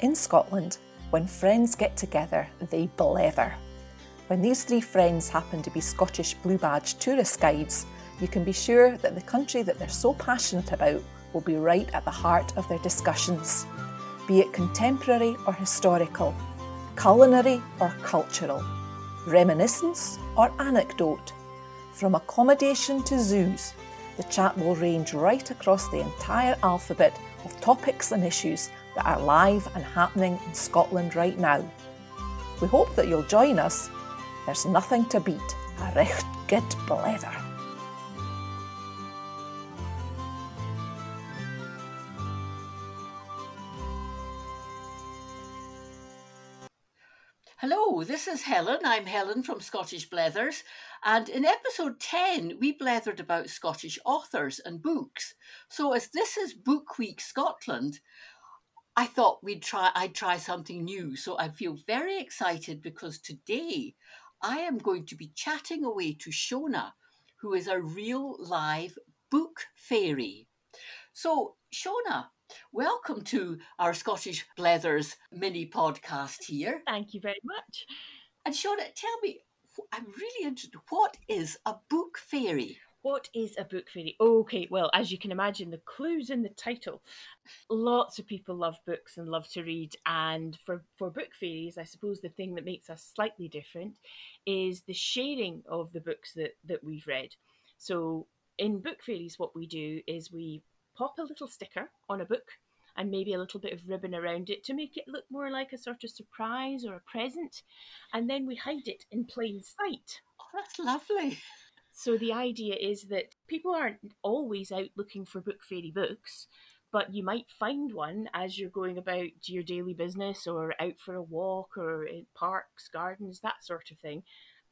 In Scotland, when friends get together, they blether. When these three friends happen to be Scottish Blue Badge tourist guides, you can be sure that the country that they're so passionate about will be right at the heart of their discussions, be it contemporary or historical, culinary or cultural, reminiscence or anecdote. From accommodation to zoos, the chat will range right across the entire alphabet of topics and issues that are live and happening in Scotland right now. We hope that you'll join us. There's nothing to beat a recht good blether. Hello, this is Helen. I'm Helen from Scottish Blethers. And in episode 10, we blethered about Scottish authors and books. So, as this is Book Week Scotland, I thought we'd try I'd try something new. So I feel very excited because today I am going to be chatting away to Shona, who is a real live book fairy. So Shona, welcome to our Scottish Blethers mini podcast here. Thank you very much. And Shona, tell me, I'm really interested. What is a book fairy? What is a book fairy? Okay, well, as you can imagine, the clues in the title. Lots of people love books and love to read, and for, for book fairies, I suppose the thing that makes us slightly different is the sharing of the books that, that we've read. So, in book fairies, what we do is we pop a little sticker on a book and maybe a little bit of ribbon around it to make it look more like a sort of surprise or a present, and then we hide it in plain sight. Oh, that's lovely. So the idea is that people aren't always out looking for book fairy books, but you might find one as you're going about your daily business or out for a walk or in parks, gardens, that sort of thing.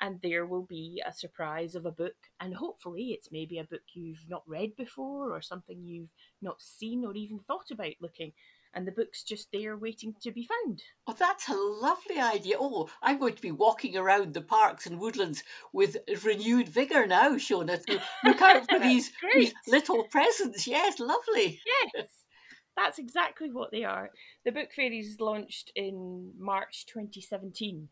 And there will be a surprise of a book, and hopefully, it's maybe a book you've not read before or something you've not seen or even thought about looking and the book's just there waiting to be found. Oh, that's a lovely idea. Oh, I'm going to be walking around the parks and woodlands with renewed vigour now, Shona, to look out for these, these little presents. Yes, lovely. Yes. That's exactly what they are. The Book Fairies launched in March 2017,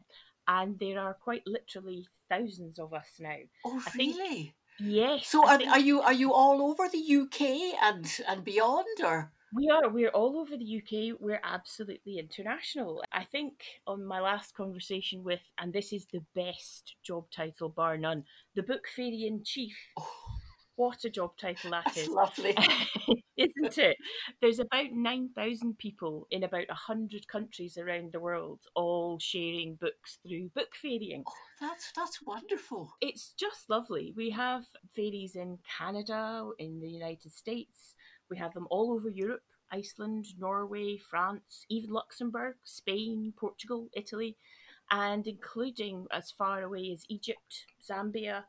and there are quite literally thousands of us now. Oh, I really? Think, yes. So, are, think... are you are you all over the UK and and beyond, or? We are. We're all over the UK. We're absolutely international. I think on my last conversation with, and this is the best job title bar none, the Book Fairy in Chief. Oh, what a job title that that's is. lovely. Isn't it? There's about 9,000 people in about 100 countries around the world, all sharing books through book fairying. Oh, that's, that's wonderful. It's just lovely. We have fairies in Canada, in the United States, we have them all over Europe Iceland, Norway, France, even Luxembourg, Spain, Portugal, Italy, and including as far away as Egypt, Zambia,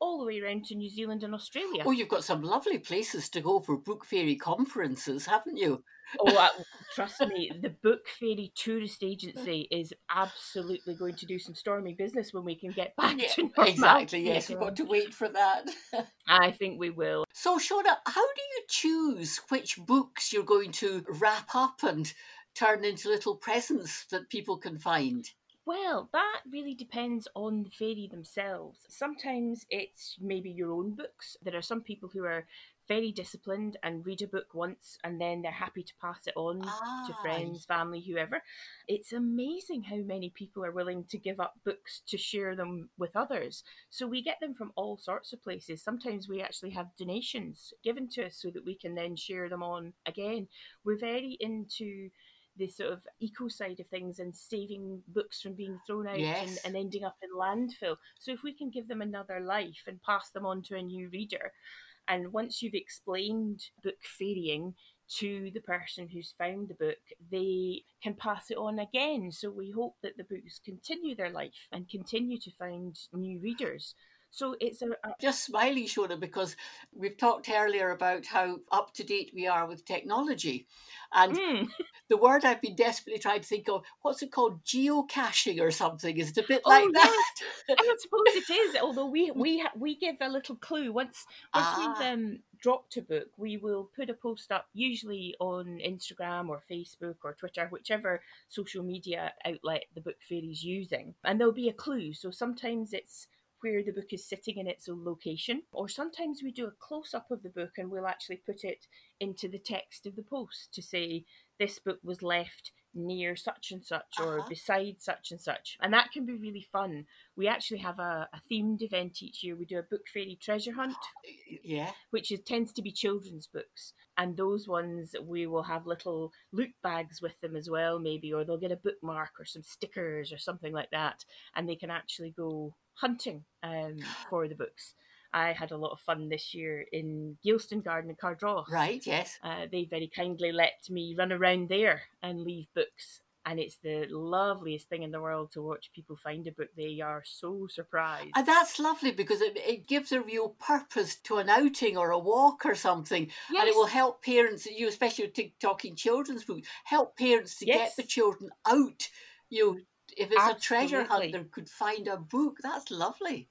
all the way around to New Zealand and Australia. Oh, you've got some lovely places to go for book fairy conferences, haven't you? oh, uh, trust me, the Book Fairy Tourist Agency is absolutely going to do some stormy business when we can get back yeah, to normal. Exactly, yes, we've got to wait for that. I think we will. So, Shona, how do you choose which books you're going to wrap up and turn into little presents that people can find? Well, that really depends on the fairy themselves. Sometimes it's maybe your own books. There are some people who are very disciplined and read a book once and then they're happy to pass it on ah. to friends, family, whoever. It's amazing how many people are willing to give up books to share them with others. So we get them from all sorts of places. Sometimes we actually have donations given to us so that we can then share them on again. We're very into the sort of eco side of things and saving books from being thrown out yes. and, and ending up in landfill. So if we can give them another life and pass them on to a new reader, and once you've explained book fairying to the person who's found the book, they can pass it on again. So we hope that the books continue their life and continue to find new readers. So it's a, a just smiling, Shona, because we've talked earlier about how up to date we are with technology. And mm. the word I've been desperately trying to think of, what's it called? Geocaching or something? Is it a bit Oh, like yes. that? I suppose it is. Although we we we give a little clue once once Ah. we've um, dropped a book, we will put a post up usually on Instagram or Facebook or Twitter, whichever social media outlet the book fairy's using, and there'll be a clue. So sometimes it's where the book is sitting in its own location, or sometimes we do a close up of the book and we'll actually put it into the text of the post to say this book was left near such and such or Uh-huh. beside such and such. And that can be really fun. We actually have a, a themed event each year. We do a book fairy treasure hunt, yeah. which is, tends to be children's books. And those ones, we will have little loot bags with them as well, maybe, or they'll get a bookmark or some stickers or something like that. And they can actually go hunting um, for the books. I had a lot of fun this year in Geilston Garden in Cardross. Right, yes. Uh, they very kindly let me run around there and leave books. And it's the loveliest thing in the world to watch people find a book. They are so surprised. And that's lovely because it, it gives a real purpose to an outing or a walk or something. And it will help parents, you especially talking children's books, help parents to Yes. get the children out. You know, if it's a treasure Absolutely. hunt, they could find a book. That's lovely.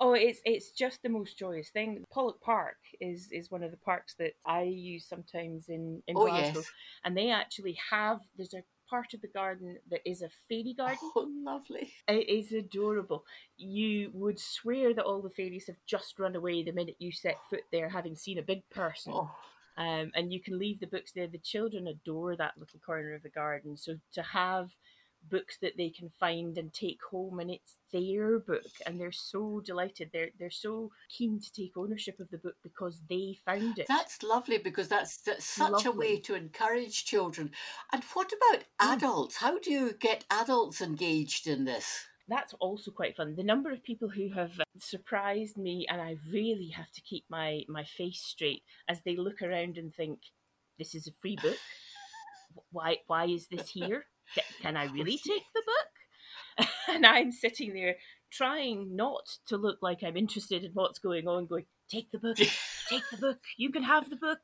Oh, it's it's just the most joyous thing. Pollok Park is is one of the parks that I use sometimes in in Oh, Glasgow, yes. and they actually have there's a part of the garden that is a fairy garden. Oh, lovely. It is adorable. You would swear that all the fairies have just run away the minute you set foot there, having seen a big person. Oh, um, and you can leave the books there. The children adore that little corner of the garden. So to have books that they can find and take home, and it's their book, and they're so delighted. They're they're so keen to take ownership of the book because they found it. that's lovely because that's, that's such a way to encourage children. And what about Mm. adults? How do you get adults engaged in this? that's also quite fun. The number of people who have surprised me, and I really have to keep my, my face straight as they look around and think, "This is a free book. Why why is this here? Ca- Can I really take the book?" and I'm sitting there trying not to look like I'm interested in what's going on, going, "Take the book, take the book. You can have the book."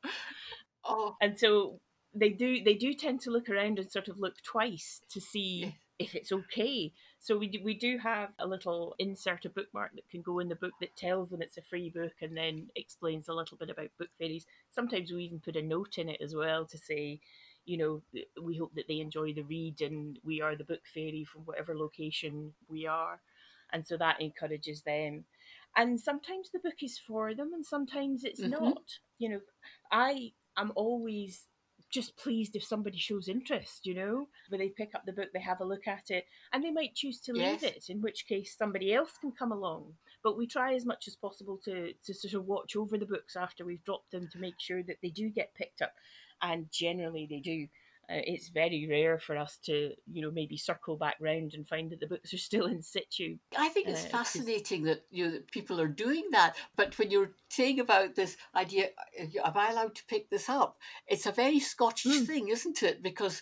Oh, and so they do they do tend to look around and sort of look twice to see if it's okay so we do, we do have a little insert a bookmark that can go in the book that tells them it's a free book and then explains a little bit about book fairies sometimes we even put a note in it as well to say you know we hope that they enjoy the read and we are the book fairy from whatever location we are. And so that encourages them. And sometimes the book is for them and sometimes it's Mhm. not. You know i am always just pleased if somebody shows interest you know? When they pick up the book they have a look at it and they might choose to leave Yes. it in which case somebody else can come along. But we try as much as possible to to sort of watch over the books after we've dropped them to make sure that they do get picked up and generally they do uh, it's very rare for us to you know maybe circle back round and find that the books are still in situ I think it's Uh, fascinating that you know, that people are doing that. But when you're saying about this idea, uh, am I allowed to pick this up? It's a very Scottish Mm. thing, isn't it? Because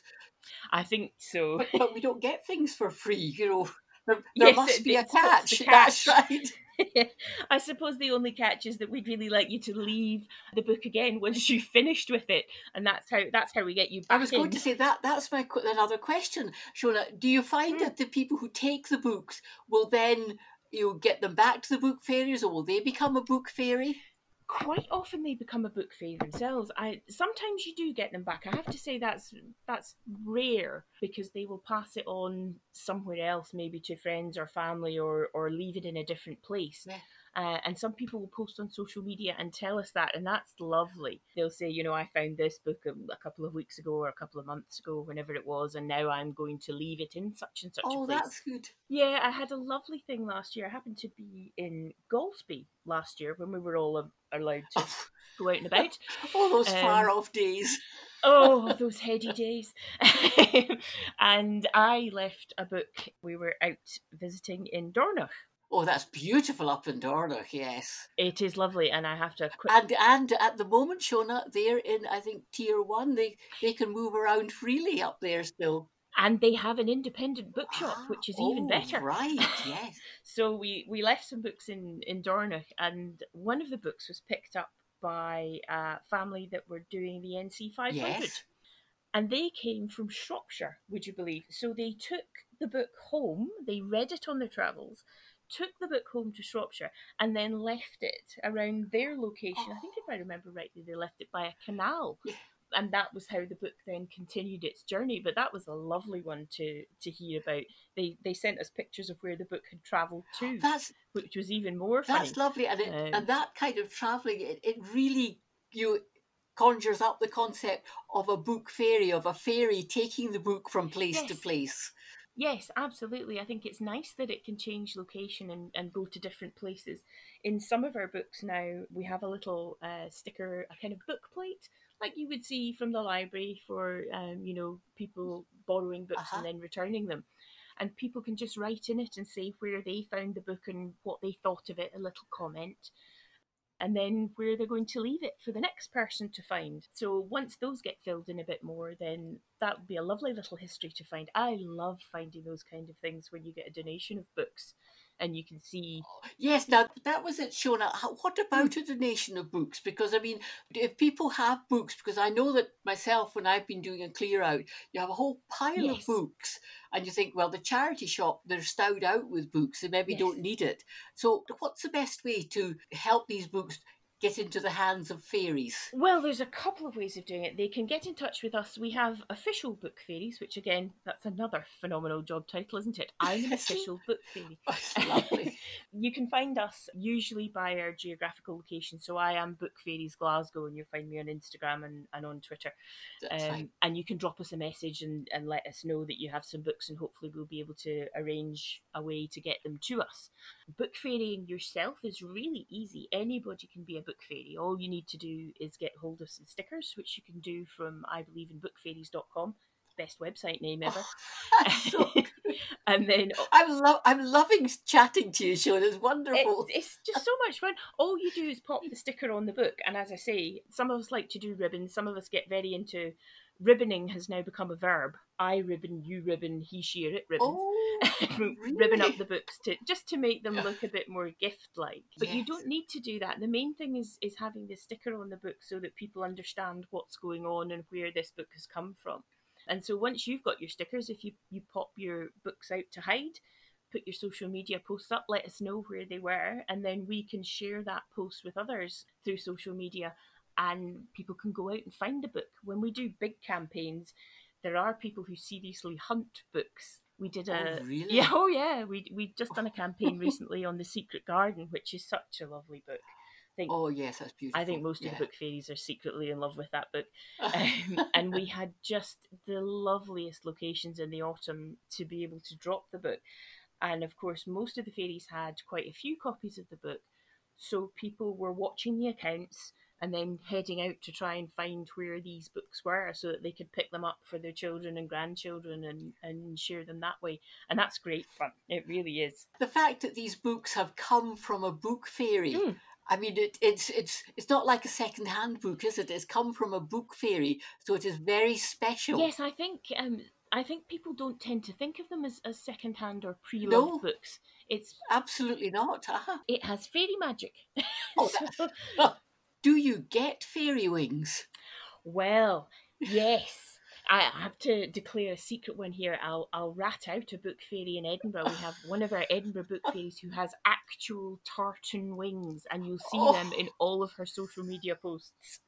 i think so but, but we don't get things for free. You know, there, there Yes, must be a catch. That's right. I suppose the only catch is that we'd really like you to leave the book again once you've finished with it, and that's how that's how we get you back I was going in. to say that. That's my another question, Shona. Do you find Hmm. that the people who take the books will then you know, get them back to the book fairies, or will they become a book fairy? Quite often they become a book fairy themselves. I sometimes you do get them back. I have to say that's that's rare because they will pass it on somewhere else, maybe to friends or family, or or leave it in a different place. Yeah. Uh, and some people will post on social media and tell us that, and that's lovely. They'll say, you know, I found this book a couple of weeks ago or a couple of months ago, whenever it was, and now I'm going to leave it in such and such Oh, a place. that's good. Yeah, I had a lovely thing last year. I happened to be in Golspie last year when we were all um, allowed to Oh, go out and about. all those Um, far off days. Oh, those heady days. and I left a book. We were out visiting in Dornoch. Oh, that's beautiful up in Dornoch, yes. It is lovely, and I have to. And and at the moment, Shona, they're in I think tier one. They they can move around freely up there still. and they have an independent bookshop, Ah, which is even oh, better. Right, yes. So we we left some books in in Dornoch, and one of the books was picked up by a family that were doing the NC 500, Yes. and they came from Shropshire. Would you believe? So they took the book home, they read it on their travels. Took the book home to Shropshire and then left it around their location. I think, if I remember rightly, they left it by a canal Yeah. and that was how the book then continued its journey. But that was a lovely one to to hear about. They they sent us pictures of where the book had travelled to, That's which was even more funny. that's lovely, and it, Um, and that kind of traveling, it, it really you conjures up the concept of a book fairy, of a fairy taking the book from place to place. Yes, absolutely. I think it's nice that it can change location and, and go to different places. In some of our books now, we have a little uh, sticker, a kind of book plate, like you would see from the library for, um, you know, people borrowing books Uh-huh. and then returning them. And people can just write in it and say where they found the book and what they thought of it, a little comment, and then where they're going to leave it for the next person to find. So once those get filled in a bit more, then that would be a lovely little history to find. I love finding those kind of things when you get a donation of books and you can see oh, Yes, now that was it, Shona. Uh, how- What about a donation of books? Because I mean, if people have books, because I know that myself, when I've been doing a clear out, you have a whole pile Yes. of books, and you think, well, the charity shop they're stowed out with books, they maybe Yes. don't need it. So, what's the best way to help these books get into the hands of fairies? Well, there's a couple of ways of doing it. They can get in touch with us. We have official book fairies, which again, that's another phenomenal job title, isn't it? I'm an official book fairy. It's lovely. you can find us usually by our geographical location. So I am Book Fairies Glasgow, and you'll find me on Instagram and, and on Twitter. That's Um, and you can drop us a message and, and let us know that you have some books, and hopefully we'll be able to arrange a way to get them to us. Book fairying yourself is really easy. Anybody can be a book fairy. All you need to do is get hold of some stickers, which you can do from I believe in bookfairies.com. Best website name ever. Oh, so and then I'm lo- I'm loving chatting to you, Shona. It's wonderful. It's, it's just so much fun. All you do is pop the sticker on the book, and as I say, some of us like to do ribbons. Some of us get very into ribboning. Has now become a verb. I ribbon, you ribbon, he, she, or it ribbons. oh, ribbon up the books to just to make them Yeah. look a bit more gift-like. But you don't need to do that. The main thing is is having the sticker on the book so that people understand what's going on and where this book has come from. And so once you've got your stickers, if you you pop your books out to hide, put your social media posts up, let us know where they were, and then we can share that post with others through social media and people can go out and find the book. When we do big campaigns, there are people who seriously hunt books. We did a Oh, really? yeah, oh yeah, we we just done a campaign recently on the Secret Garden, which is such a lovely book. I think Oh yes, that's beautiful. I think most of the book fairies are secretly in love with that book. Um, and we had just the loveliest locations in the autumn to be able to drop the book. And of course, most of the fairies had quite a few copies of the book. So people were watching the accounts and then heading out to try and find where these books were so that they could pick them up for their children and grandchildren and, and share them that way. And that's great fun. It really is. the fact that these books have come from a book fairy. Mm. I mean, it, it's it's it's not like a second-hand book, is it? It's come from a book fairy, so it is very special. Yes, I think um, I think people don't tend to think of them as, as second-hand or pre-loved No. books. It's absolutely not. Uh-huh. it has fairy magic. Oh, So- Do you get fairy wings? well, yes. I have to declare a secret one here. I'll I'll rat out a book fairy in Edinburgh. We have one of our Edinburgh book fairies who has actual tartan wings, and you'll see Oh. them in oh. all of her social media posts.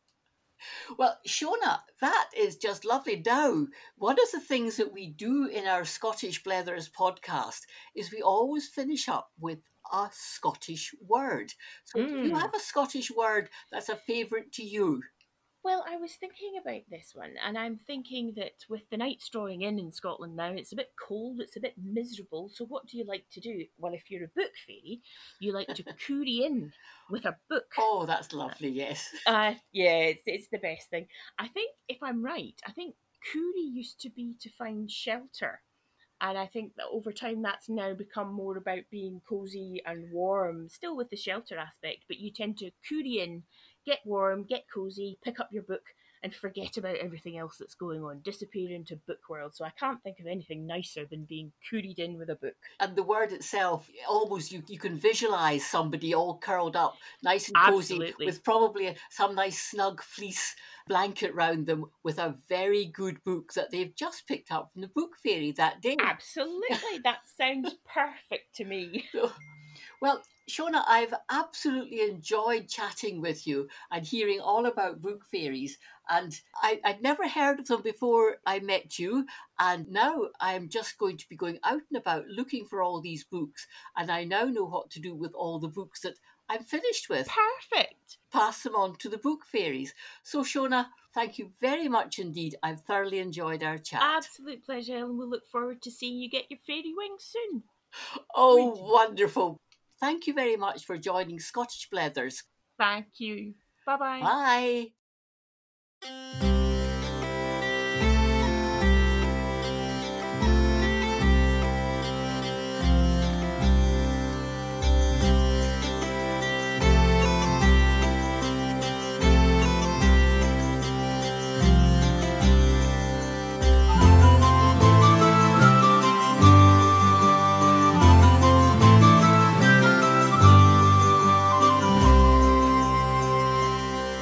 Well, Shona, that is just lovely. Now, one of the things that we do in our Scottish Blethers podcast is we always finish up with a Scottish word. So, do you Mm. have a Scottish word that's a favourite to you? Well, I was thinking about this one, and I'm thinking that with the nights drawing in in Scotland now, it's a bit cold, it's a bit miserable. So, what do you like to do? Well, if you're a book fairy, you like to coorie in with a book. Oh, that's lovely, yes. Uh, yeah, it's, it's the best thing. I think, if I'm right, I think coorie used to be to find shelter. And I think that over time that's now become more about being cosy and warm, still with the shelter aspect, but you tend to coorie in, get warm, get cosy, pick up your book, and forget about everything else that's going on, disappear into book world. So I can't think of anything nicer than being cooried in with a book. And the word itself, almost you, you can visualize somebody all curled up, nice and Absolutely. cozy, with probably a, some nice snug fleece blanket round them, with a very good book that they've just picked up from the book fairy that day. Absolutely, that sounds perfect to me. Well, Shona, I've absolutely enjoyed chatting with you and hearing all about book fairies. And I, would never heard of them before I met you. And now I'm just going to be going out and about looking for all these books. And I now know what to do with all the books that I'm finished with. Perfect. Pass them on to the book fairies. So, Shona, thank you very much indeed. I've thoroughly enjoyed our chat. Absolute pleasure, and we'll look forward to seeing you get your fairy wings soon. Oh, wonderful. Thank you very much for joining Scottish Blethers. Thank you. Bye-bye. Bye.